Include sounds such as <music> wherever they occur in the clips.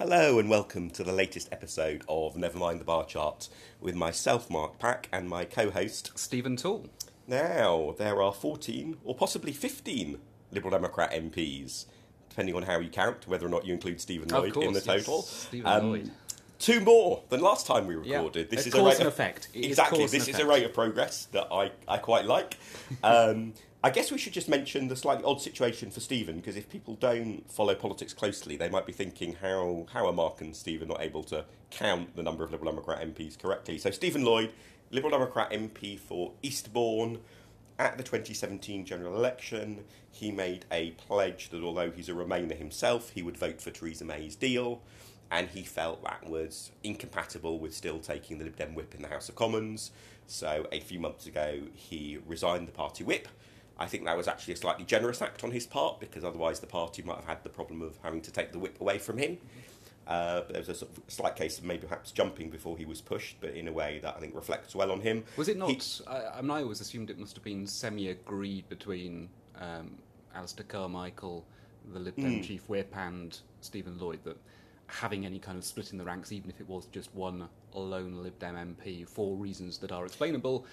Hello and welcome to the latest episode of Nevermind the Bar Chart with myself, Mark Pack, and my co host. Stephen Tall. Now, there are 14 or possibly 15 Liberal Democrat MPs, depending on how you count, whether or not you include Stephen Lloyd course, in the yes, total. Stephen Lloyd. Two more than last time we Yeah, recorded. it's is cause a rate of- effect. It is exactly. and This is a rate of progress that I, I quite like. <laughs> Um, I guess we should just mention the slightly odd situation for Stephen, because if people don't follow politics closely, they might be thinking how how are Mark and Stephen not able to count the number of Liberal Democrat MPs correctly? So Stephen Lloyd, Liberal Democrat MP for Eastbourne. At the 2017 general election, he made a pledge that although he's a Remainer himself, he would vote for Theresa May's deal, and he felt that was incompatible with still taking the Lib Dem whip in the House of Commons. So a few months ago, he resigned the party whip. I think that was actually a slightly generous act on his part because otherwise the party might have had the problem of having to take the whip away from him. Uh, but there was a sort of slight case of maybe perhaps jumping before he was pushed, but in a way that I think reflects well on him. Was it not? He- I, I mean, I always assumed it must have been semi-agreed between um, Alistair Carmichael, the Lib. Dem chief whip, and Stephen Lloyd that having any kind of split in the ranks, even if it was just one lone Lib Dem MP, for reasons that are explainable.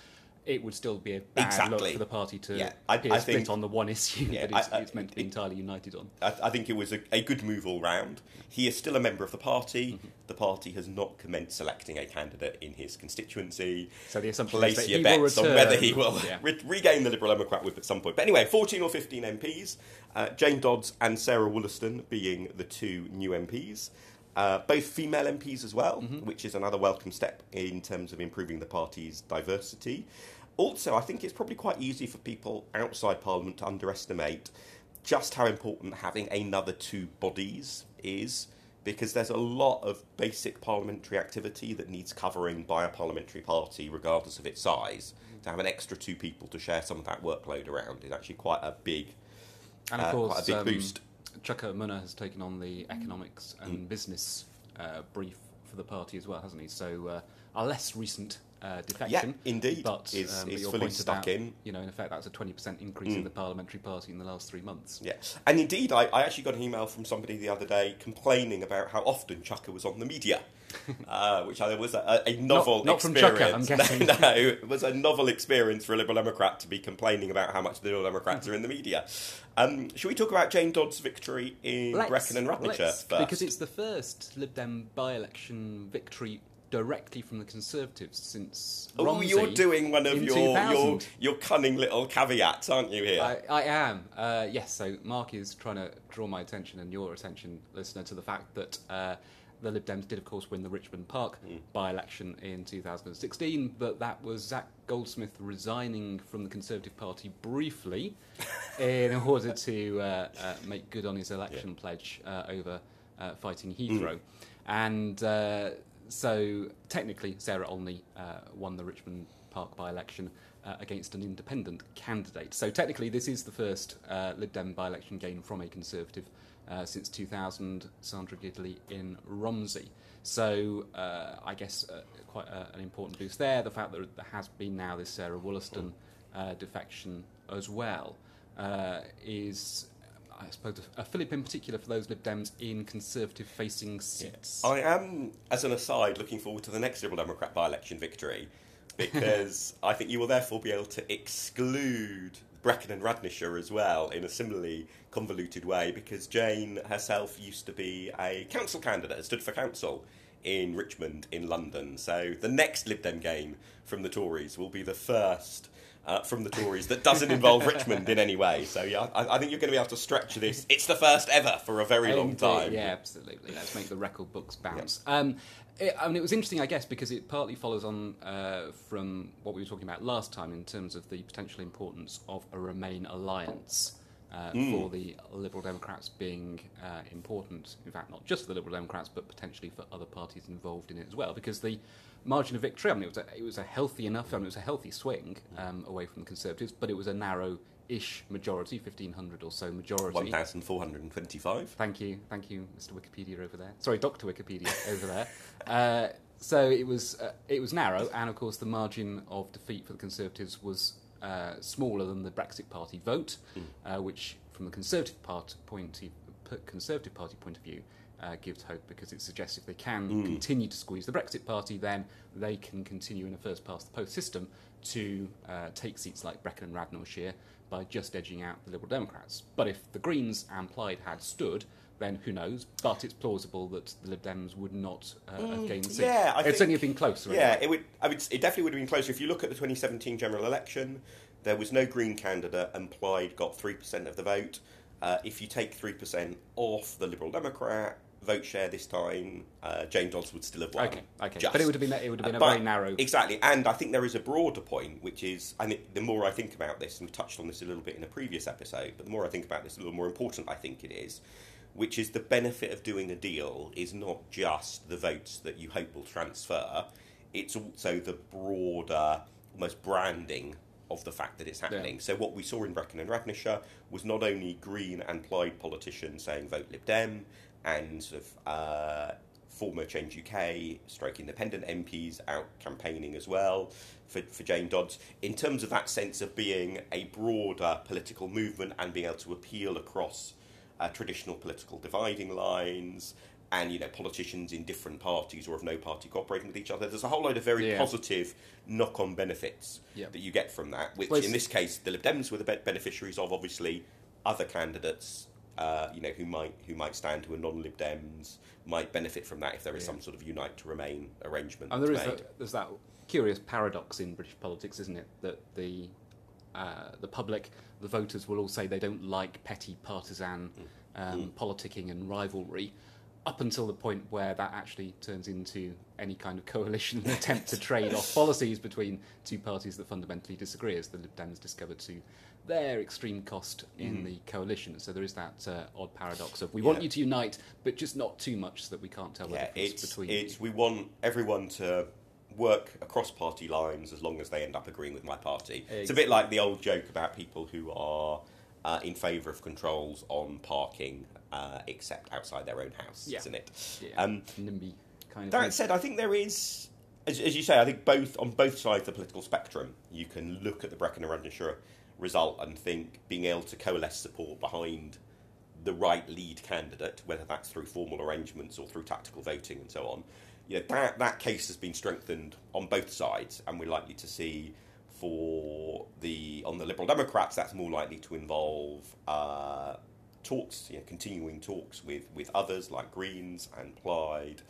It would still be a bad Exactly. look for the party to Yeah, I- appear I split think- on the one <laughs> issue Yeah, that it's, I- I- it's meant to be it- entirely united on. I, think it was a, a good move all round. He is still a member of the party. Mm-hmm. The party has not commenced selecting a candidate in his constituency. So the assumption is Place that your bets on whether he will Yeah. re- regain the Liberal Democrat whip at some point. But anyway, 14 or 15 MPs, uh, Jane Dodds and Sarah Wollaston being the two new MPs. Uh, both female MPs as well, Mm-hmm. which is another welcome step in terms of improving the party's diversity. Also, I think it's probably quite easy for people outside Parliament to underestimate just how important having another two bodies is, because there's a lot of basic parliamentary activity that needs covering by a parliamentary party, regardless of its size. To have an extra two people to share some of that workload around is actually quite a big, And of uh, course, quite a big um, boost. Chuka Umunna has taken on the economics and business uh, brief for the party as well, hasn't he? So uh, a less recent uh, defection. indeed, But, is- um, but is your fully stuck about, in. You know, in effect, that's a 20% increase in the parliamentary party in the last three months. Yeah, and indeed, I, I actually got an email from somebody the other day complaining about how often Chuka was on the media, <laughs> uh, which I was a, a novel not from Chuka, experience. I'm <laughs> guessing. No, no, it was a novel experience for a Liberal Democrat to be complaining about how much the Liberal Democrats are in the media. Um, should we talk about Jane Dodd's victory in Let's- Brecon and Radnorshire first? Because it's the first Lib Dem by-election victory directly from the Conservatives since Oh, Romsey you're doing one of your, your your cunning little caveats, aren't you? Here, I, I am. Uh, yes, so Mark is trying to draw my attention and your attention, listener, to the fact that uh, the Lib Dems did, of course, win the Richmond Park Hmm. by election in 2016, but that was Zac Goldsmith resigning from the Conservative Party briefly <laughs> in order to uh, uh, make good on his election pledge uh, over uh, fighting Heathrow. And uh, so, technically, Sarah Olney uh, won the Richmond Park by election uh, against an independent candidate. So, technically, this is the first uh, Lib Dem by election gain from a Conservative uh, since 2000, Sandra Gidley in Romsey. So, uh, I guess uh, quite a, an important boost there. The fact that there has been now this Sarah Wollaston defection as well is. I suppose a fillip uh, in particular for those Lib Dems in Conservative facing seats. I am, as an aside, looking forward to the next Liberal Democrat by election victory because <laughs> I think you will therefore be able to exclude Brecon and Radnorshire as well in a similarly convoluted way because Jane herself used to be a council candidate, stood for council in Richmond in London. So the next Lib Dem game from the Tories will be the first. Uh, from the Tories that doesn't involve Richmond in any way. So yeah, I, I think you're going to be able to stretch this. It's the first ever for a very long Indeed, time. Yeah, absolutely. Let's make the record books bounce. Um, it, I mean, it was interesting, I guess, because it partly follows on uh, from what we were talking about last time in terms of the potential importance of a Remain alliance. Uh, Hmm. For the Liberal Democrats being uh, important, in fact, not just for the Liberal Democrats, but potentially for other parties involved in it as well, because the margin of victory, I mean, it was a, it was a healthy enough, I mean, it was a healthy swing um, away from the Conservatives, but it was a narrow-ish majority, 1,500 or so majority. 1,425. Thank you, thank you, Mr. Wikipedia over there. Sorry, Doctor Wikipedia <laughs> over there. Uh, so it was uh, it was narrow, and of course the margin of defeat for the Conservatives was uh, smaller than the Brexit Party vote, uh, which, from the Conservative part point p- Conservative Party point of view, uh, gives hope because it suggests if they can Mm. continue to squeeze the Brexit Party, then they can continue in a first past the post system to uh, take seats like Brecon and Radnorshire by just edging out the Liberal Democrats. But if the Greens and Plaid had stood, then who knows? But it's plausible that the Lib Dems would not uh, have gained the seat. Mm, yeah, I it's think- have been closer. Yeah, it would. I would. It definitely would have been closer. If you look at the 2017 general election, there was no Green candidate, and Plaid got three percent of the vote. Uh, if you take three percent off the Liberal Democrat vote share this time, uh, Jane Dodds would still have won. Okay, okay, Just. but it would have been it would have been a But- very narrow. Exactly, and I think there is a broader point, which is, and it, the more I think about this, and we touched on this a little bit in a previous episode, but the more I think about this, the little more important I think it is, which is the benefit of doing a deal is not just the votes that you hope will transfer, it's also the broader, almost branding of the fact that it's happening. Yeah. So what we saw in Brecon and Radnorshire was not only Green and Plaid politicians saying vote Lib Dem, and sort of uh, former Change UK, stroke independent MPs out campaigning as well for, for Jane Dodds. In terms of that sense of being a broader political movement and being able to appeal across uh, traditional political dividing lines. And you know, politicians in different parties or of no party cooperating with each other. There's a whole load of very Yeah. positive knock-on benefits Yeah. that you get from that. Which, Well, in this case, the Lib Dems were the be- beneficiaries of. Obviously, other candidates, uh, you know, who might who might stand who are non-Lib Dems might benefit from that if there is Yeah. some sort of unite to remain arrangement. And there is that, there's that curious paradox in British politics, isn't it? That the uh, the public, the voters, will all say they don't like petty partisan um, politicking and rivalry, up until the point where that actually turns into any kind of coalition <laughs> attempt to trade off <laughs> policies between two parties that fundamentally disagree, as the Lib Dems discovered to their extreme cost in the coalition. So there is that uh, odd paradox of we want you to unite, but just not too much so that we can't tell the difference it's between it's you. we want everyone to work across party lines as long as they end up agreeing with my party. It's a bit like the old joke about people who are uh, in favour of controls on parking, uh, except outside their own house, Yeah. isn't it? Yeah. Um, NIMBY kind of That thing. said, I think there is, as, as you say, I think both on both sides of the political spectrum, you can look at the Brecon and Radnorshire result and think being able to coalesce support behind the right lead candidate, whether that's through formal arrangements or through tactical voting and so on, you know, that that case has been strengthened on both sides, and we're likely to see for the on the Liberal Democrats that's more likely to involve uh, talks, you know, continuing talks with, with others like Greens and Plaid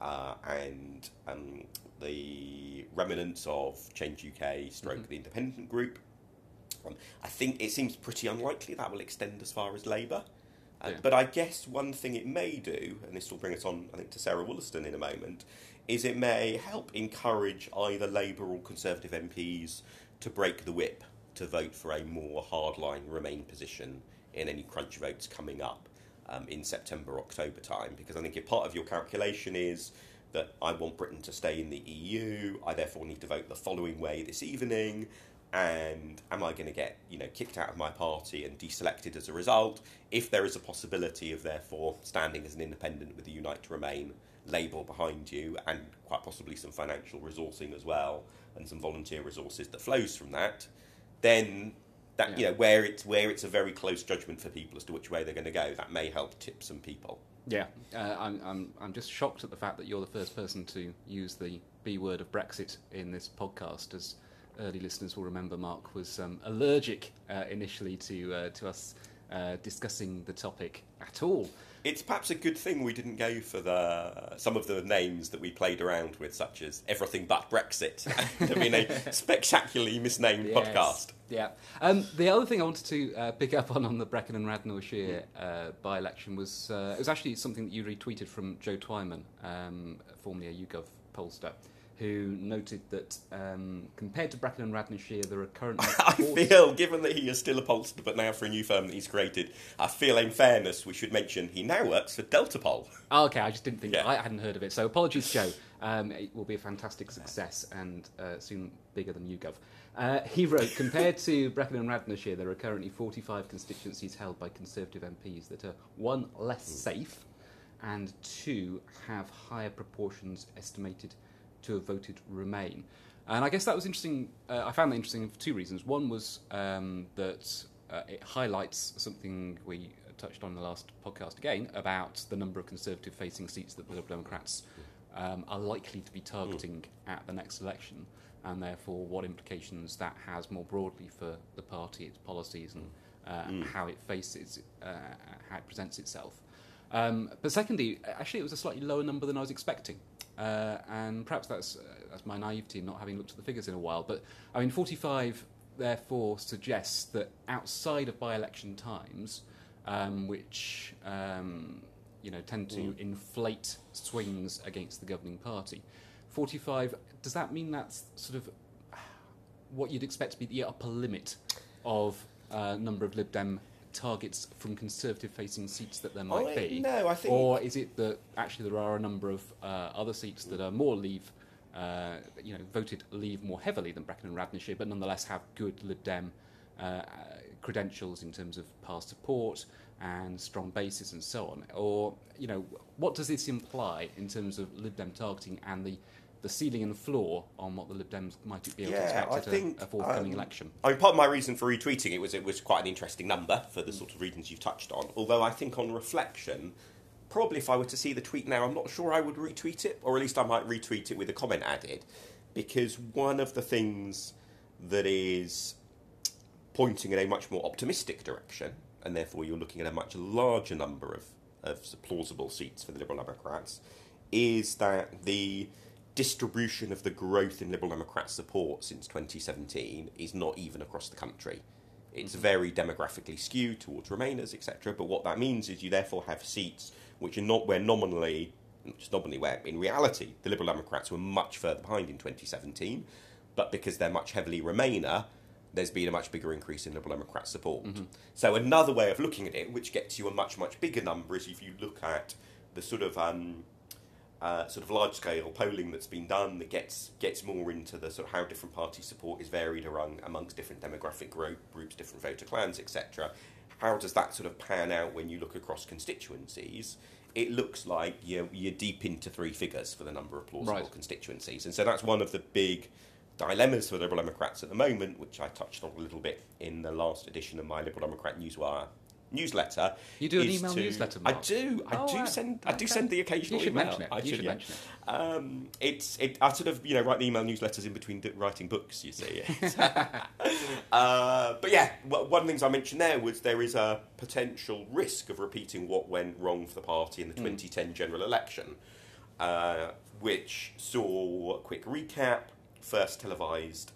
uh, and um, the remnants of Change UK stroke the independent group. Um, I think it seems pretty unlikely that will extend as far as Labour. Uh. But I guess one thing it may do, and this will bring us on, I think, to Sarah Wollaston in a moment, is it may help encourage either Labour or Conservative MPs to break the whip to vote for a more hardline Remain position in any crunch votes coming up um, in September, October time. Because I think if part of your calculation is that I want Britain to stay in the EU, I therefore need to vote the following way this evening, and am I going to get you know kicked out of my party and deselected as a result? If there is a possibility of therefore standing as an independent with the Unite to Remain label behind you, and quite possibly some financial resourcing as well, and some volunteer resources that flows from that, then that you know where it's where it's a very close judgment for people as to which way they're going to go, that may help tip some people. Yeah, uh, I'm, I'm, I'm just shocked at the fact that you're the first person to use the B word of Brexit in this podcast. As early listeners will remember, Mark was um, allergic uh, initially to uh, to us uh, discussing the topic at all. It's perhaps a good thing we didn't go for the some of the names that we played around with, such as everything but Brexit. <laughs> I mean, a spectacularly misnamed Yes. podcast. Yeah. Um, the other thing I wanted to uh, pick up on on the Brecon and Radnorshire uh, by-election was uh, it was actually something that you retweeted from Joe Twyman, um, formerly a YouGov pollster, who noted that um, compared to Brecon and Radnorshire, there are currently <laughs> I 40 feel, given that he is still a pollster, but now for a new firm that he's created, I feel in fairness we should mention he now works for Deltapoll. <laughs> Oh, okay, I just didn't think Yeah. I hadn't heard of it. So apologies, Joe. Um, it will be a fantastic success and uh, soon bigger than YouGov. Uh, he wrote, compared to Brecon and Radnorshire, there are currently 45 constituencies held by Conservative MPs that are one less safe, and two have higher proportions estimated to have voted Remain. And I guess that was interesting. Uh, I found that interesting for two reasons. One was um, that uh, it highlights something we touched on in the last podcast again about the number of Conservative facing seats that the Liberal Democrats um, are likely to be targeting at the next election, and therefore what implications that has more broadly for the party, its policies, and uh, how it faces, uh, how it presents itself. Um, but secondly, actually, it was a slightly lower number than I was expecting. Uh, and perhaps that's, uh, that's my naivety not having looked at the figures in a while. But I mean, 45 therefore suggests that outside of by-election times, um, which um, you know tend to mm. inflate swings against the governing party, 45 does that mean that's sort of what you'd expect to be the upper limit of uh, number of Lib Dem targets from conservative-facing seats that there might I, be? No, I think. Or is it that actually there are a number of uh, other seats that are more Leave, uh, you know, voted Leave more heavily than Brecon and Radnorshire, but nonetheless have good Lib Dem uh, credentials in terms of past support and strong bases and so on? Or, you know, what does this imply in terms of Lib Dem targeting and the the ceiling and floor on what the Lib Dems might be able yeah, to expect I at think, a, a forthcoming um, election. I mean, part of my reason for retweeting it was it was quite an interesting number for the sort of reasons you've touched on. Although I think on reflection, probably if I were to see the tweet now, I'm not sure I would retweet it, or at least I might retweet it with a comment added, because one of the things that is pointing in a much more optimistic direction, and therefore you're looking at a much larger number of, of plausible seats for the Liberal Democrats, is that the distribution of the growth in Liberal Democrat support since 2017 is not even across the country. It's Mm-hmm. very demographically skewed towards Remainers, etc. But what that means is you therefore have seats which are not where nominally, not just nominally, where in reality the Liberal Democrats were much further behind in 2017, but because they're much heavily Remainer, there's been a much bigger increase in Liberal Democrat support. Mm-hmm. So another way of looking at it, which gets you a much much bigger number, is if you look at the sort of um, uh, sort of large scale polling that's been done that gets gets more into the sort of how different party support is varied among amongst different demographic group, groups, different voter clans, etc. How does that sort of pan out when you look across constituencies? It looks like you're, you're deep into three figures for the number of plausible Right. constituencies, and so that's one of the big dilemmas for Liberal Democrats at the moment, which I touched on a little bit in the last edition of my Liberal Democrat Newswire newsletter. You do an email to- newsletter, I do. I Oh, do wow. send. I do send the occasional You should email. mention it. I You should yeah. mention it. Um, it's it. I sort of you know write the email newsletters in between writing books. You see. <laughs> <laughs> uh, but yeah, one of the things I mentioned there was there is a potential risk of repeating what went wrong for the party in the 2010 general election, uh, which saw a quick recap first televised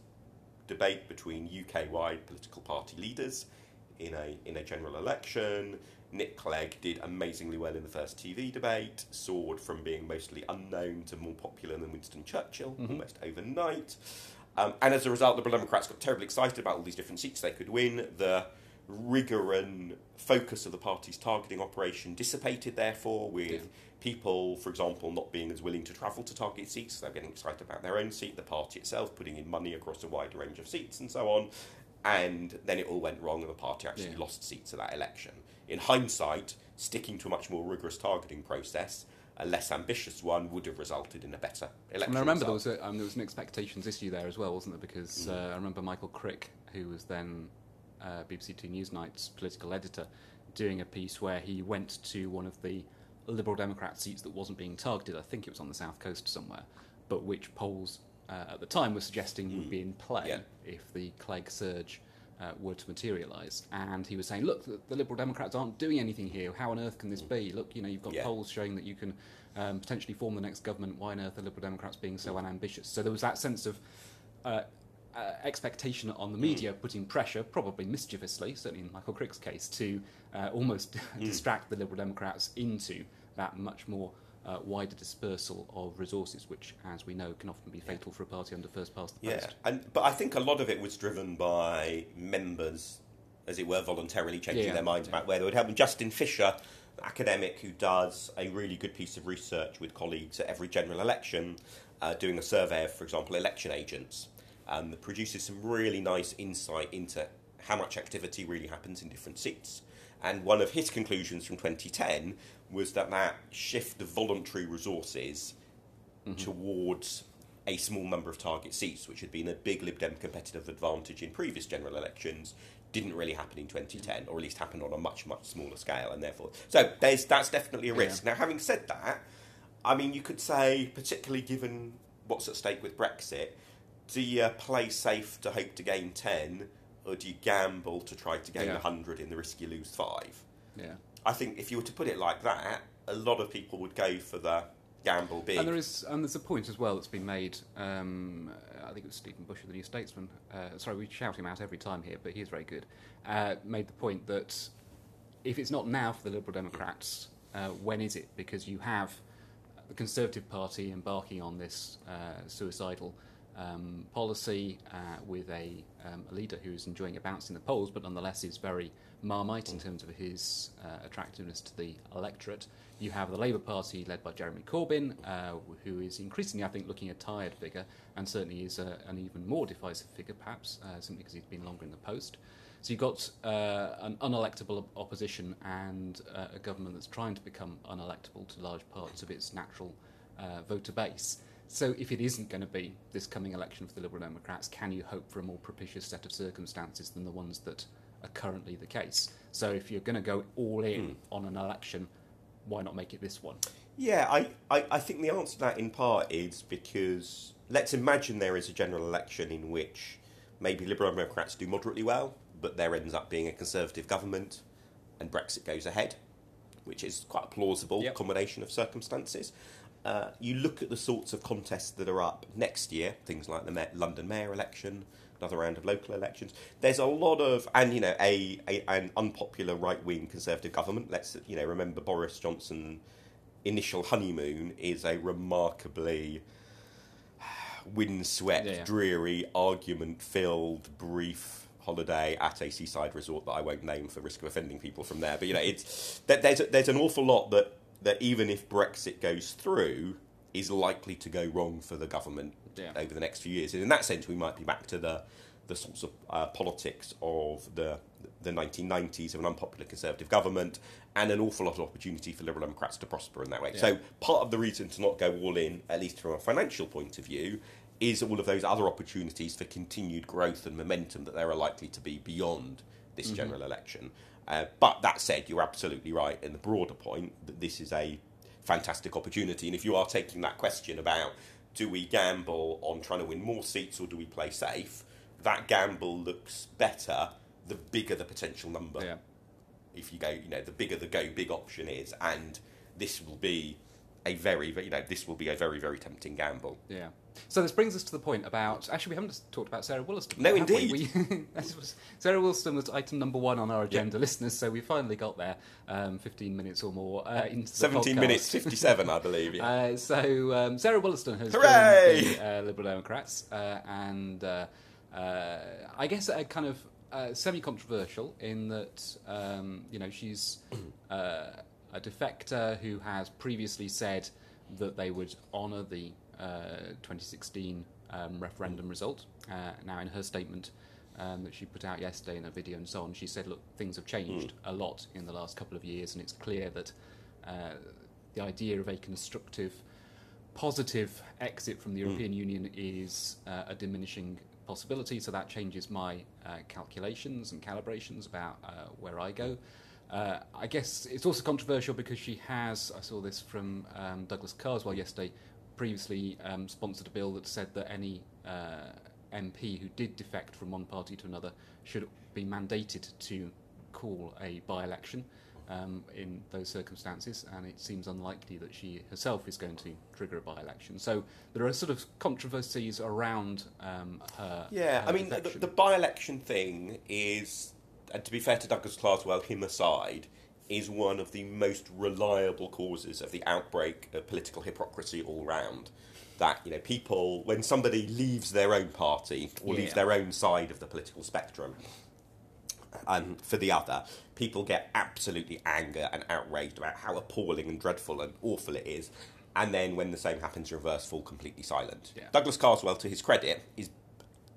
debate between UK-wide political party leaders in a in a general election. Nick Clegg did amazingly well in the first TV debate, soared from being mostly unknown to more popular than Winston Churchill almost overnight. Um, and as a result, the Liberal Democrats got terribly excited about all these different seats they could win. The rigour and focus of the party's targeting operation dissipated, therefore, with Yeah. people, for example, not being as willing to travel to target seats. They're getting excited about their own seat, the party itself putting in money across a wide range of seats, and so on. And then it all went wrong, and the party actually Yeah. lost seats at that election. In hindsight, sticking to a much more rigorous targeting process, a less ambitious one, would have resulted in a better election. And I remember there was, a, um, there was an expectations issue there as well, wasn't there? Because uh, I remember Michael Crick, who was then uh, BBC Two Newsnight's political editor, doing a piece where he went to one of the Liberal Democrat seats that wasn't being targeted. I think it was on the south coast somewhere, but which polls uh, at the time were suggesting would be in play Yeah. if the Clegg surge. Uh, were to materialise, and he was saying, "Look, the, the Liberal Democrats aren't doing anything here. How on earth can this be? Look, you know, you've got Yeah. polls showing that you can um, potentially form the next government. Why on earth are Liberal Democrats being so unambitious? So there was that sense of uh, uh, expectation on the media putting pressure, probably mischievously, certainly in Michael Crick's case, to uh, almost <laughs> distract the Liberal Democrats into that much more uh, wider dispersal of resources, which, as we know, can often be fatal for a party under first past the Yeah, post. and but I think a lot of it was driven by members, as it were, voluntarily changing Yeah, their minds yeah. about where they would help. And Justin Fisher, an academic who does a really good piece of research with colleagues at every general election, uh, doing a survey of, for example, election agents, um, that produces some really nice insight into how much activity really happens in different seats. And one of his conclusions from 2010 was that that shift of voluntary resources mm-hmm. towards a small number of target seats, which had been a big Lib Dem competitive advantage in previous general elections, didn't really happen in 2010, or at least happened on a much much smaller scale, and therefore, so there's that's definitely a risk. Now, having said that, I mean, you could say, particularly given what's at stake with Brexit, do you play safe to hope to gain 10, or do you gamble to try to gain Yeah. 100 in the risk you lose five? Yeah. I think if you were to put it like that, a lot of people would go for the gamble big. And there is, and there's a point as well that's been made. Um, I think it was Stephen Bush of the New Statesman. Uh, sorry, we shout him out every time here, but he's very good. Uh, made the point that if it's not now for the Liberal Democrats, uh, when is it? Because you have the Conservative Party embarking on this uh, suicidal um, policy uh, with a, um, a leader who is enjoying a bounce in the polls, but nonetheless is very marmite in terms of his uh, attractiveness to the electorate. You have the Labour Party led by Jeremy Corbyn, uh, who is increasingly, I think, looking a tired figure, and certainly is a, an even more divisive figure, perhaps, uh, simply because he's been longer in the post. So you've got uh, an unelectable opposition and uh, a government that's trying to become unelectable to large parts of its natural uh, voter base. So if it isn't going to be this coming election for the Liberal Democrats, can you hope for a more propitious set of circumstances than the ones that are currently the case? So if you're going to go all in hmm. on an election, why not make it this one? Yeah, I, I, I think the answer to that in part is because let's imagine there is a general election in which maybe Liberal Democrats do moderately well, but there ends up being a Conservative government and Brexit goes ahead, which is quite a plausible Yep. combination of circumstances. Uh, you look at the sorts of contests that are up next year, things like the Ma- London mayor election, another round of local elections. There's a lot of, and you know, a, a an unpopular right wing Conservative government. Let's you know remember Boris Johnson initial honeymoon is a remarkably windswept, Yeah, yeah. dreary, argument filled, brief holiday at a seaside resort that I won't name for risk of offending people from there. But you know, it's that there's there's an awful lot that that even if Brexit goes through, is likely to go wrong for the government Yeah. over the next few years. And in that sense, we might be back to the the sorts of uh, politics of the the 1990s of an unpopular Conservative government and an awful lot of opportunity for Liberal Democrats to prosper in that way. Yeah. So part of the reason to not go all in, at least from a financial point of view, is all of those other opportunities for continued growth and momentum that there are likely to be beyond this general election. Uh, but that said, you're absolutely right in the broader point that this is a fantastic opportunity. And if you are taking that question about do we gamble on trying to win more seats or do we play safe, that gamble looks better the bigger the potential number Yeah. if you go, you know, the bigger the go big option is, and this will be a very, you know, this will be a very, very tempting gamble. Yeah. So this brings us to the point about. Actually, we haven't just talked about Sarah Wollaston. No, we? indeed. We, <laughs> was, Sarah Wollaston was item number one on our agenda, listeners. So we finally got there, um, fifteen minutes or more uh, into the 17 podcast. minutes 57, I believe. Yeah. Uh, so um, Sarah Wollaston has Hooray! joined the uh, Liberal Democrats, uh, and uh, uh, I guess a kind of uh, semi-controversial in that um, you know she's uh, a defector who has previously said that they would honour the uh, 2016 um, referendum result. Uh, now, in her statement. Um, that she put out yesterday in a video and so on, she said, "Look, things have changed a lot in the last couple of years, and it's clear that uh, the idea of a constructive positive exit from the European Union is uh, a diminishing possibility, so that changes my uh, calculations and calibrations about uh, where I go. Uh, I guess it's also controversial because she has, I saw this from um, Douglas Carswell yesterday, previously um, sponsored a bill that said that any uh, MP who did defect from one party to another should be mandated to call a by election um, in those circumstances, and it seems unlikely that she herself is going to trigger a by election. So there are sort of controversies around um, her. Yeah, her I mean, the, the by election thing is, and to be fair to Douglas Carswell, him aside, is one of the most reliable causes of the outbreak of political hypocrisy all round. That, you know, people, when somebody leaves their own party or leaves their own side of the political spectrum, um, for the other, people get absolutely anger and outraged about how appalling and dreadful and awful it is. And then when the same happens reverse, fall completely silent. Yeah. Douglas Carswell, to his credit, is,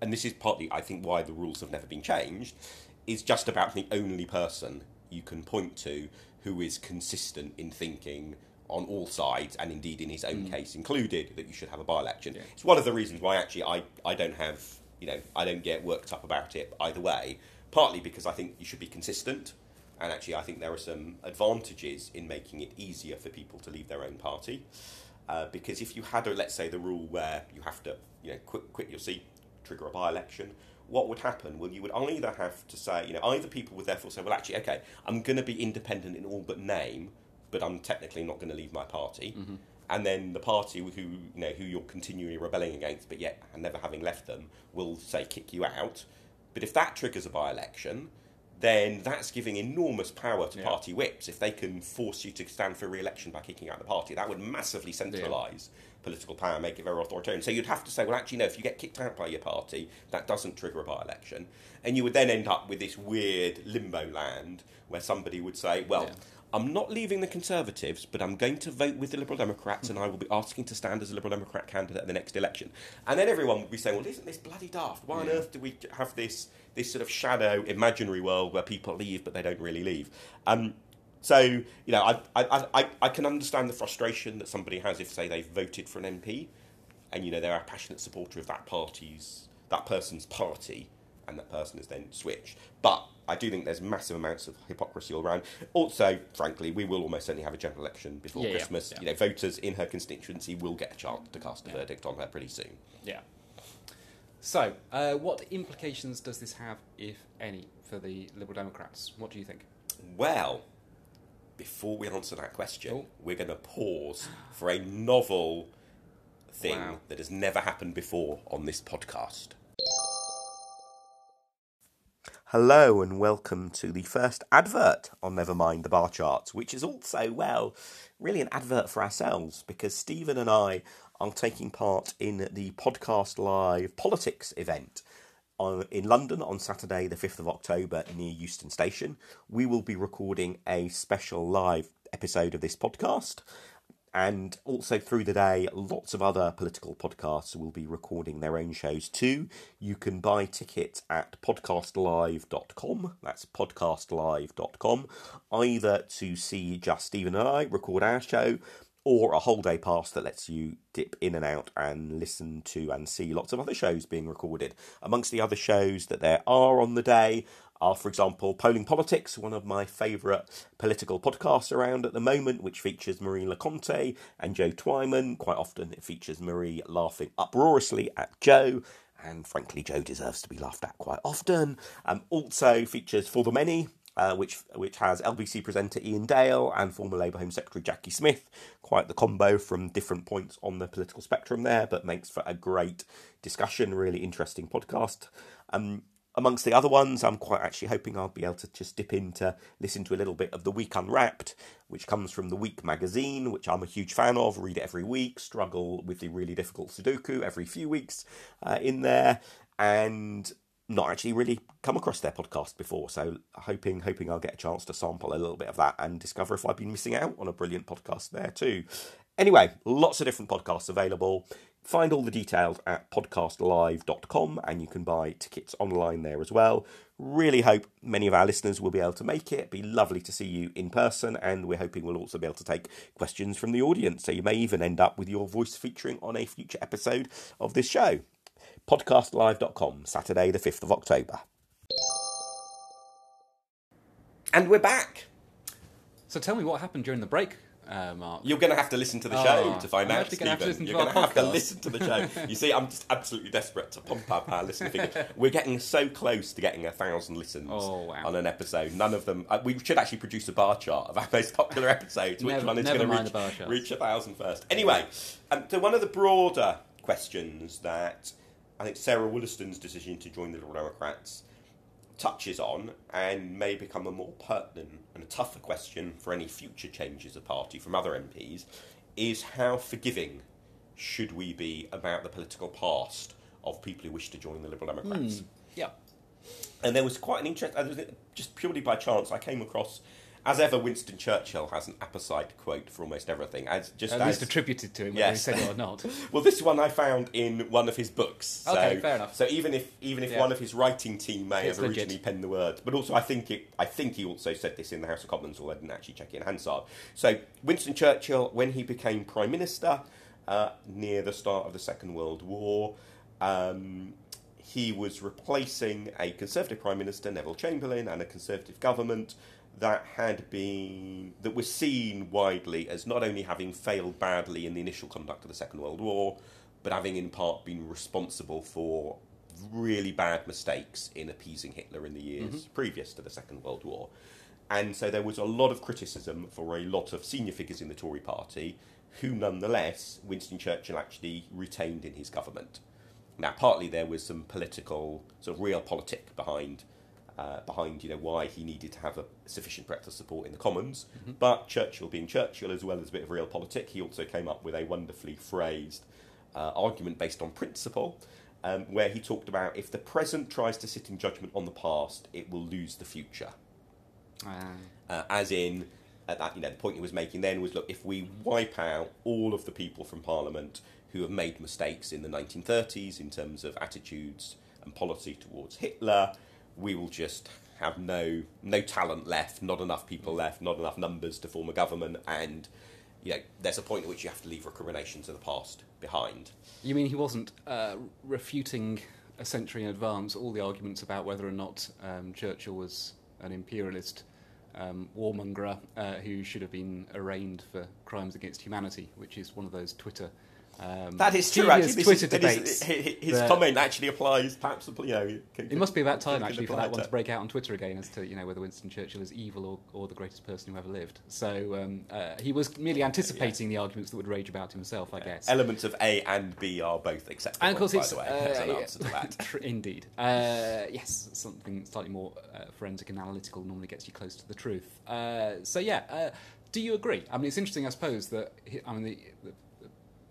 and this is partly, I think, why the rules have never been changed, is just about the only person you can point to who is consistent in thinking on all sides, and indeed in his own case included, that you should have a by-election. It's one of the reasons why actually I, I don't have, you know, I don't get worked up about it either way. partly because I think you should be consistent, and actually I think there are some advantages in making it easier for people to leave their own party. Uh, because if you had, a, let's say, the rule where you have to, you know, quit, quit your seat, trigger a by-election, what would happen? Well, you would either have to say, you know, either people would therefore say, well, actually, okay, I'm going to be independent in all but name, but I'm technically not going to leave my party. Mm-hmm. And then the party who you know who you're continually rebelling against, but yet and never having left them, will say kick you out. But if that triggers a by-election, then that's giving enormous power to Yeah. party whips. If they can force you to stand for re-election by kicking out the party, that would massively centralise political power, make it very authoritarian. So you'd have to say, well, actually, no. If you get kicked out by your party, that doesn't trigger a by-election, and you would then end up with this weird limbo land where somebody would say, well. Yeah. I'm not leaving the Conservatives, but I'm going to vote with the Liberal Democrats and I will be asking to stand as a Liberal Democrat candidate at the next election. And then everyone would be saying, well, isn't this bloody daft? Why on earth do we have this, this sort of shadow imaginary world where people leave but they don't really leave? Um, so, you know, I, I, I, I can understand the frustration that somebody has if, say, they've voted for an MP and, you know, they're a passionate supporter of that party's, that person's party and that person has then switched. But I do think there's massive amounts of hypocrisy all around. Also, frankly, we will almost certainly have a general election before Yeah, Christmas. yeah. You know, voters in her constituency will get a chance to cast a Yeah. verdict on her pretty soon. Yeah. So, uh, what implications does this have, if any, for the Liberal Democrats? What do you think? Well, before we answer that question, Oh. we're going to pause for a novel thing Wow. that has never happened before on this podcast. Hello and welcome to the first advert on Nevermind the Bar Charts, which is also, well, really an advert for ourselves because Stephen and I are taking part in the Podcast Live Politics event in London on Saturday, the 5th of October, near Euston Station. We will be recording a special live episode of this podcast. And also through the day, lots of other political podcasts will be recording their own shows too. You can buy tickets at podcastlive.com. That's podcastlive.com. Either to see just Stephen and I record our show, or a whole day pass that lets you dip in and out and listen to and see lots of other shows being recorded. Amongst the other shows that there are on the day are, for example, Polling Politics, one of my favourite political podcasts around at the moment, which features Marie Le Conte and Joe Twyman. Quite often it features Marie laughing uproariously at Joe. And frankly, Joe deserves to be laughed at quite often. Um, also features For the Many, uh, which which has LBC presenter Iain Dale and former Labour Home Secretary Jacqui Smith. Quite the combo from different points on the political spectrum there, but makes for a great discussion, really interesting podcast. Um, amongst the other ones, I'm quite actually hoping I'll be able to just dip in to listen to a little bit of The Week Unwrapped, which comes from The Week magazine, which I'm a huge fan of, read it every week, struggle with the really difficult Sudoku every few weeks uh, in there, and not actually really come across their podcast before. So hoping hoping I'll get a chance to sample a little bit of that and discover if I've been missing out on a brilliant podcast there too. Anyway, lots of different podcasts available. Find all the details at podcastlive.com and you can buy tickets online there as well. Really hope many of our listeners will be able to make it. Be lovely to see you in person, and we're hoping we'll also be able to take questions from the audience. So you may even end up with your voice featuring on a future episode of this show. Podcastlive.com, Saturday, the 5th of October. And we're back. So, tell me what happened during the break, uh, Mark. You're going to have to listen to the show Oh, to find I'm out, gonna to Stephen. to You're going to have to listen to the show. You see, I'm just absolutely desperate to pump up our listener figures. <laughs> We're getting so close to getting a thousand listens Oh, wow. on an episode. None of them. Uh, we should actually produce a bar chart of our most popular <laughs> episodes. Which Never- one is going to reach, the bar charts. reach a thousand first? Anyway, um, so one of the broader questions that I think Sarah Wollaston's decision to join the Democrats touches on and may become a more pertinent and a tougher question for any future changes of party from other MPs is how forgiving should we be about the political past of people who wish to join the Liberal hmm. Democrats? Yeah. And there was quite an interest, just purely by chance, I came across, as ever, Winston Churchill has an apposite quote for almost everything. As just At as, least attributed to him, whether Yes. he said it or <laughs> not. well, this one I found in one of his books. So, Okay, fair enough. So even if even if Yeah. one of his writing team may It's have legit. originally penned the words, but also I think it I think he also said this in the House of Commons, although I didn't actually check it in Hansard. So Winston Churchill, when he became prime minister uh, near the start of the Second World War, um, he was replacing a Conservative Prime Minister, Neville Chamberlain, and a Conservative government that had been that was seen widely as not only having failed badly in the initial conduct of the Second World War, but having in part been responsible for really bad mistakes in appeasing Hitler in the years mm-hmm. previous to the Second World War. And so there was a lot of criticism for a lot of senior figures in the Tory party who, nonetheless, Winston Churchill actually retained in his government. Now, partly there was some political, sort of realpolitik behind uh, behind you know why he needed to have a sufficient breadth of support in the Commons. But Churchill, being Churchill, as well as a bit of real realpolitik, he also came up with a wonderfully phrased uh, argument based on principle, um, where he talked about if the present tries to sit in judgment on the past, it will lose the future. Uh, Uh, as in, at that, you know, the point he was making then was, look, if we wipe out all of the people from Parliament who have made mistakes in the 1930s in terms of attitudes and policy towards Hitler, we will just have no no talent left, not enough people left, not enough numbers to form a government, and you know, there's a point at which you have to leave recriminations of the past behind. you mean he wasn't uh, refuting a century in advance all the arguments about whether or not um, Churchill was an imperialist um, warmonger uh, who should have been arraigned for crimes against humanity, which is one of those Twitter. Um, That is true. Actually, Twitter is, debates. that is- hi- his comment actually applies. Perhaps you know. can- It must be about time actually for apply that one to- to break out on Twitter again as to you know whether Winston Churchill is evil or, or the greatest person who ever lived. So um, uh, he was merely anticipating the arguments that would rage about himself, I guess. Elements of A and B are both acceptable. And of course, by it's the way, uh, an yeah. answer to that. <laughs> Indeed, uh, yes, something slightly more uh, forensic and analytical normally gets you close to the truth. Uh, so yeah, uh, do you agree? I mean, it's interesting, I suppose, that I mean the, the, the,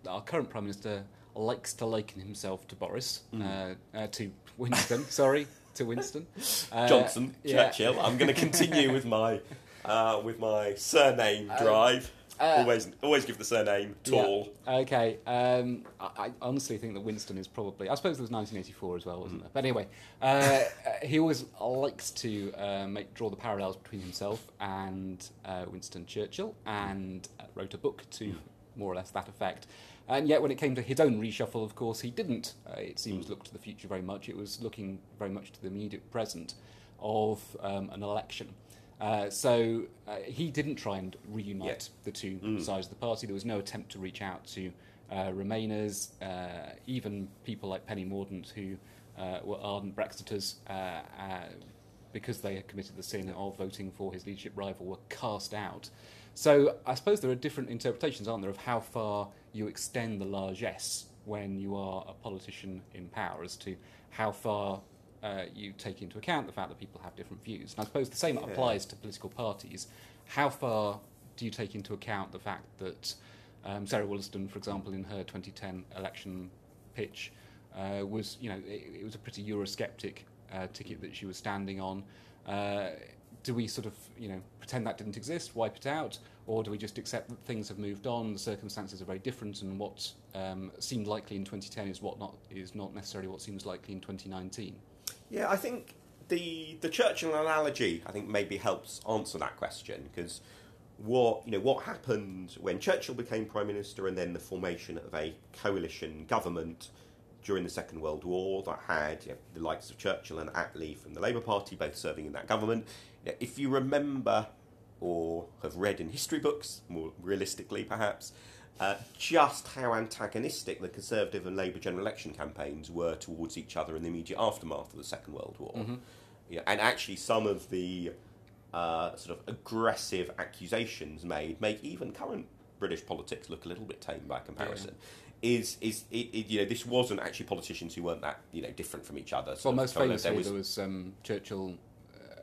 our current prime minister likes to liken himself to Boris, Mm. uh, uh, to Winston. <laughs> sorry, to Winston uh, Johnson, yeah. Churchill. I'm going to continue with my <laughs> uh, with my surname drive. uh, always always give the surname tall. Yeah. Okay. Um, I, I honestly think that Winston is probably. I suppose there was 1984 as well, wasn't there? But anyway, uh, he always likes to uh, make draw the parallels between himself and uh, Winston Churchill, and uh, wrote a book to more or less that effect. And yet, when it came to his own reshuffle, of course, he didn't. Uh, it seems look to the future very much. It was looking very much to the immediate present of um, an election. Uh, so uh, he didn't try and reunite Yeah. the two sides of the party. There was no attempt to reach out to uh, Remainers, uh, even people like Penny Mordaunt, who uh, were ardent Brexiters, uh, uh, because they had committed the sin of voting for his leadership rival, were cast out. So I suppose there are different interpretations, aren't there, of how far you extend the largesse when you are a politician in power as to how far uh, you take into account the fact that people have different views. And I suppose the same Yeah. applies to political parties. How far do you take into account the fact that um, Sarah Wollaston, for example, in her 2010 election pitch, uh, was you know it, it was a pretty Eurosceptic uh, ticket that she was standing on. Do we sort of you know pretend that didn't exist, wipe it out, or do we just accept that things have moved on, the circumstances are very different, and what um, seemed likely in 2010 is what not is not necessarily what seems likely in 2019? Yeah, I think the the Churchill analogy I think maybe helps answer that question because what you know what happened when Churchill became prime minister and then the formation of a coalition government during the Second World War that had you know, the likes of Churchill and Attlee from the Labour Party both serving in that government. If you remember or have read in history books, more realistically perhaps, uh, just how antagonistic the Conservative and Labour general election campaigns were towards each other in the immediate aftermath of the Second World War. Yeah, and actually, some of the uh, sort of aggressive accusations made make even current British politics look a little bit tame by comparison. Is is it, it, you know this wasn't actually politicians who weren't that you know different from each other. Well, most famously, there was- there was um, Churchill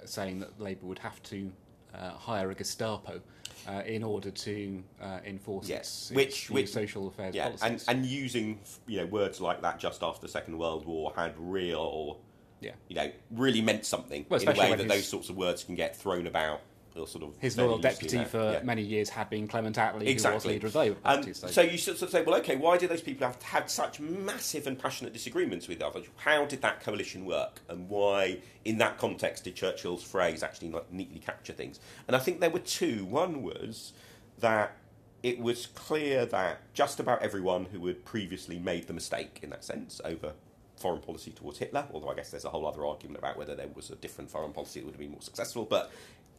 saying that Labour would have to uh, hire a Gestapo uh, in order to uh, enforce Yes, its, which- which- social affairs yeah, policies. and and using you know words like that just after the Second World War had real yeah. you know really meant something Well, in a way that those sorts of words can get thrown about. Or sort of His loyal deputy for Yeah. many years had been Clement Attlee, who was leader of the Labour Um, Party. so, so you sort of say, well, okay, why did those people have had such massive and passionate disagreements with others? How did that coalition work, and why, in that context, did Churchill's phrase actually not neatly capture things? And I think there were two. One was that it was clear that just about everyone who had previously made the mistake, in that sense, over foreign policy towards Hitler, although I guess there's a whole other argument about whether there was a different foreign policy that would have been more successful. But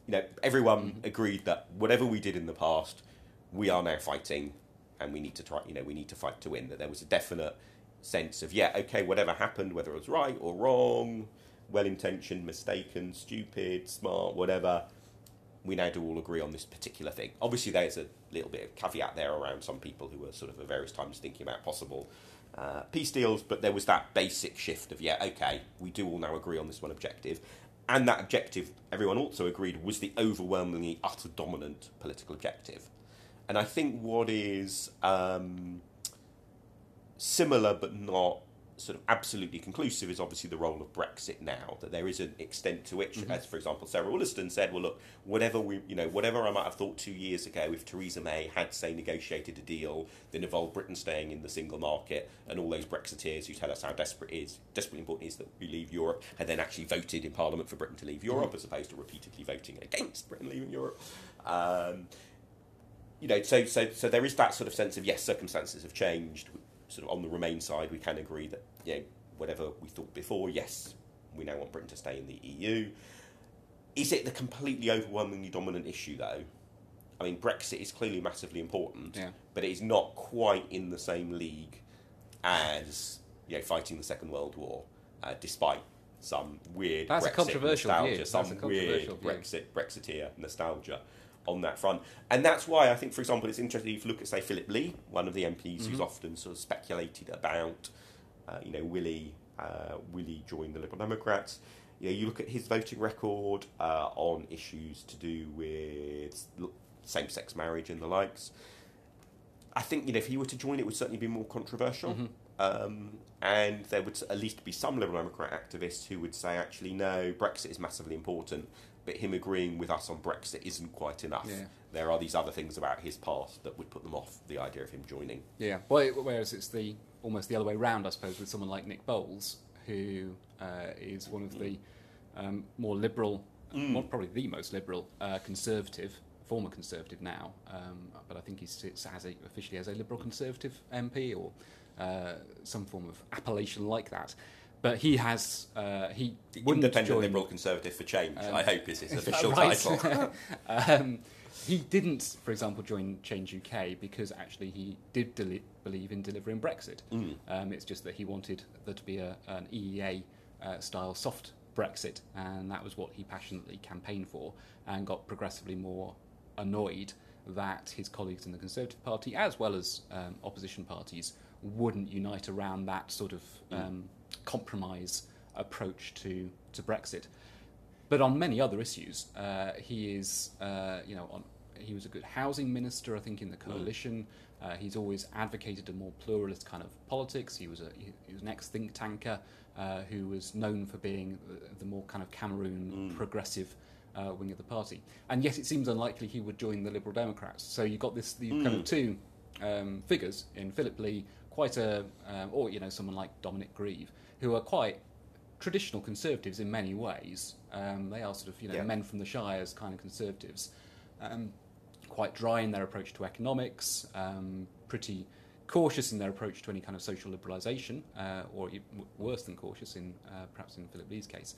you know, everyone mm-hmm. agreed that whatever we did in the past, we are now fighting, and we need to try. You know, we need to fight to win. That there was a definite sense of yeah, okay, whatever happened, whether it was right or wrong, well-intentioned, mistaken, stupid, smart, whatever. We now do all agree on this particular thing. Obviously, there's a little bit of caveat there around some people who were sort of at various times thinking about possible uh, peace deals, but there was that basic shift of, yeah, okay, we do all now agree on this one objective. And that objective, everyone also agreed, was the overwhelmingly utter dominant political objective. And I think what is um, similar but not sort of absolutely conclusive is obviously the role of Brexit now. That there is an extent to which, mm-hmm. as for example, Sarah Wollaston said, "Well, look, whatever we, you know, whatever I might have thought two years ago, if Theresa May had say negotiated a deal that involved Britain staying in the single market, and all those Brexiteers who tell us how desperate is desperately important is that we leave Europe, had then actually voted in Parliament for Britain to leave Europe, mm-hmm. as opposed to repeatedly voting against Britain leaving Europe." Um, you know, so so so there is that sort of sense of yes, circumstances have changed sort of on the Remain side, we can agree that yeah, whatever we thought before, yes, we now want Britain to stay in the EU. Is it the completely overwhelmingly dominant issue though? I mean, Brexit is clearly massively important, yeah. but it is not quite in the same league as you know fighting the Second World War, uh, despite some weird That's Brexit a controversial nostalgia, view. some a weird view. Brexit Brexiteer nostalgia on that front. And that's why I think, for example, it's interesting if you look at, say, Phillip Lee, one of the MPs mm-hmm. who's often sort of speculated about, uh, you know, will he, uh, will he join the Liberal Democrats? You know, you look at his voting record uh, on issues to do with same-sex marriage and the likes. I think you know if he were to join, it would certainly be more controversial. Mm-hmm. Um, and there would at least be some Liberal Democrat activists who would say, actually, no, Brexit is massively important, but him agreeing with us on Brexit isn't quite enough. Yeah. There are these other things about his past that would put them off the idea of him joining. Yeah. Well, whereas it's the almost the other way round, I suppose, with someone like Nick Boles, who uh, is one of the um, more liberal, mm. well, probably the most liberal uh, conservative, former conservative now, um, but I think he sits as a, officially as a liberal conservative MP or uh, some form of appellation like that but he has uh, he independent join, liberal conservative for change. Um, I hope is his official <laughs> right? title. <laughs> um, he didn't, for example, join Change UK because actually he did deli- believe in delivering Brexit. Mm. Um, it's just that he wanted there to be a, an EEA uh, style soft Brexit, and that was what he passionately campaigned for, and got progressively more annoyed that his colleagues in the Conservative Party, as well as um, opposition parties, wouldn't unite around that sort of mm. um, compromise approach to, to Brexit. But on many other issues, uh, he is, uh, you know, on, he was a good housing minister, I think, in the coalition. Uh, he's always advocated a more pluralist kind of politics. He was a he was an ex think tanker uh, who was known for being the, the more kind of Cameroon mm. progressive uh, wing of the party. And yet, it seems unlikely he would join the Liberal Democrats. So you've got this the mm. kind of two um, figures in Phillip Lee, quite a, um, or you know, someone like Dominic Grieve, who are quite traditional conservatives in many ways. Um, they are sort of you know yeah. men from the shires kind of conservatives, um, quite dry in their approach to economics, um, pretty cautious in their approach to any kind of social liberalisation, uh, or worse than cautious in uh, perhaps in Phillip Lee's case.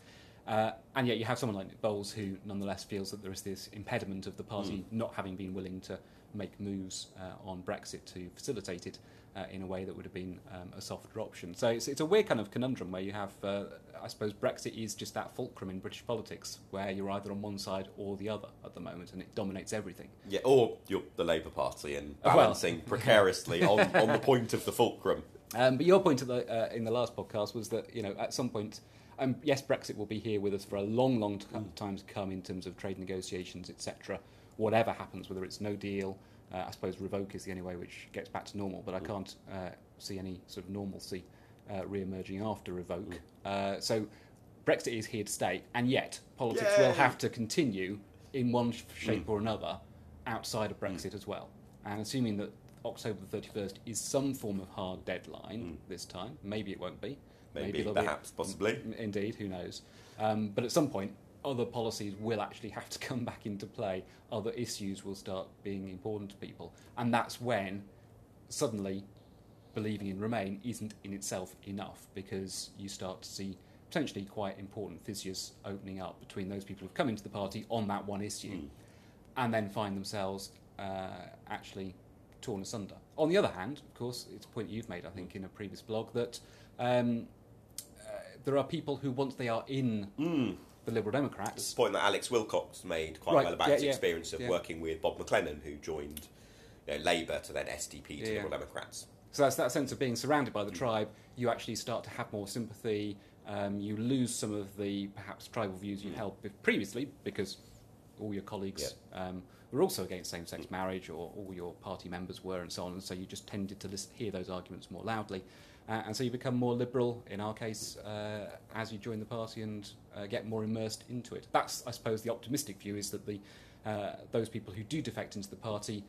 Uh, and yet you have someone like Nick Boles who nonetheless feels that there is this impediment of the party mm. not having been willing to make moves uh, on Brexit to facilitate it uh, in a way that would have been um, a softer option. So it's, it's a weird kind of conundrum where you have, uh, I suppose, Brexit is just that fulcrum in British politics where you're either on one side or the other at the moment, and it dominates everything. Yeah, or you're the Labour Party and balancing well, <laughs> precariously on, on the point of the fulcrum. Um, but your point the, uh, in the last podcast was that you know at some point. Um, yes, Brexit will be here with us for a long, long t- mm. time to come in terms of trade negotiations, etc. Whatever happens, whether it's no deal, uh, I suppose revoke is the only way which gets back to normal, but I mm. can't uh, see any sort of normalcy uh, re-emerging after revoke. Mm. Uh, so Brexit is here to stay, and yet politics Yay! will have to continue in one shape mm. or another outside of Brexit mm. as well. And assuming that October the 31st is some form of hard deadline mm. this time, maybe it won't be. Maybe, maybe perhaps, be, possibly. Indeed, who knows? Um, but at some point, other policies will actually have to <laughs> come back into play. Other issues will start being important to people. And that's when suddenly believing in Remain isn't in itself enough because you start to see potentially quite important fissures opening up between those people who've come into the party on that one issue Mm. and then find themselves uh, actually torn asunder. On the other hand, of course, it's a point you've made, I think, in a previous blog that um, uh, there are people who, once they are in Mm. The Liberal It's Democrats, a point that Alex Wilcox made quite Right, well about yeah, his yeah, experience of yeah. working with Bob Maclennan, who joined you know, Labour to then SDP to. Liberal Democrats. So that's that sense of being surrounded by the tribe. You actually start to have more sympathy. Um, you lose some of the perhaps tribal views you held previously because all your colleagues um, were also against same-sex marriage, or all your party members were, and so on. And so you just tended to listen, hear those arguments more loudly, uh, and so you become more liberal. In our case, uh, as you join the party and uh, get more immersed into it. That's, I suppose, the optimistic view is that the uh, those people who do defect into the party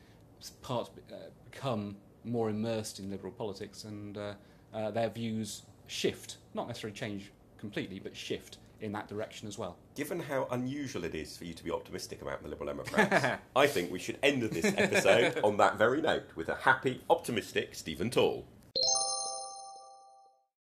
part uh, become more immersed in liberal politics and uh, uh, their views shift, not necessarily change completely, but shift in that direction as well. Given how unusual it is for you to be optimistic about the Liberal Democrats, <laughs> I think we should end this episode <laughs> on that very note with a happy, optimistic Stephen Tall.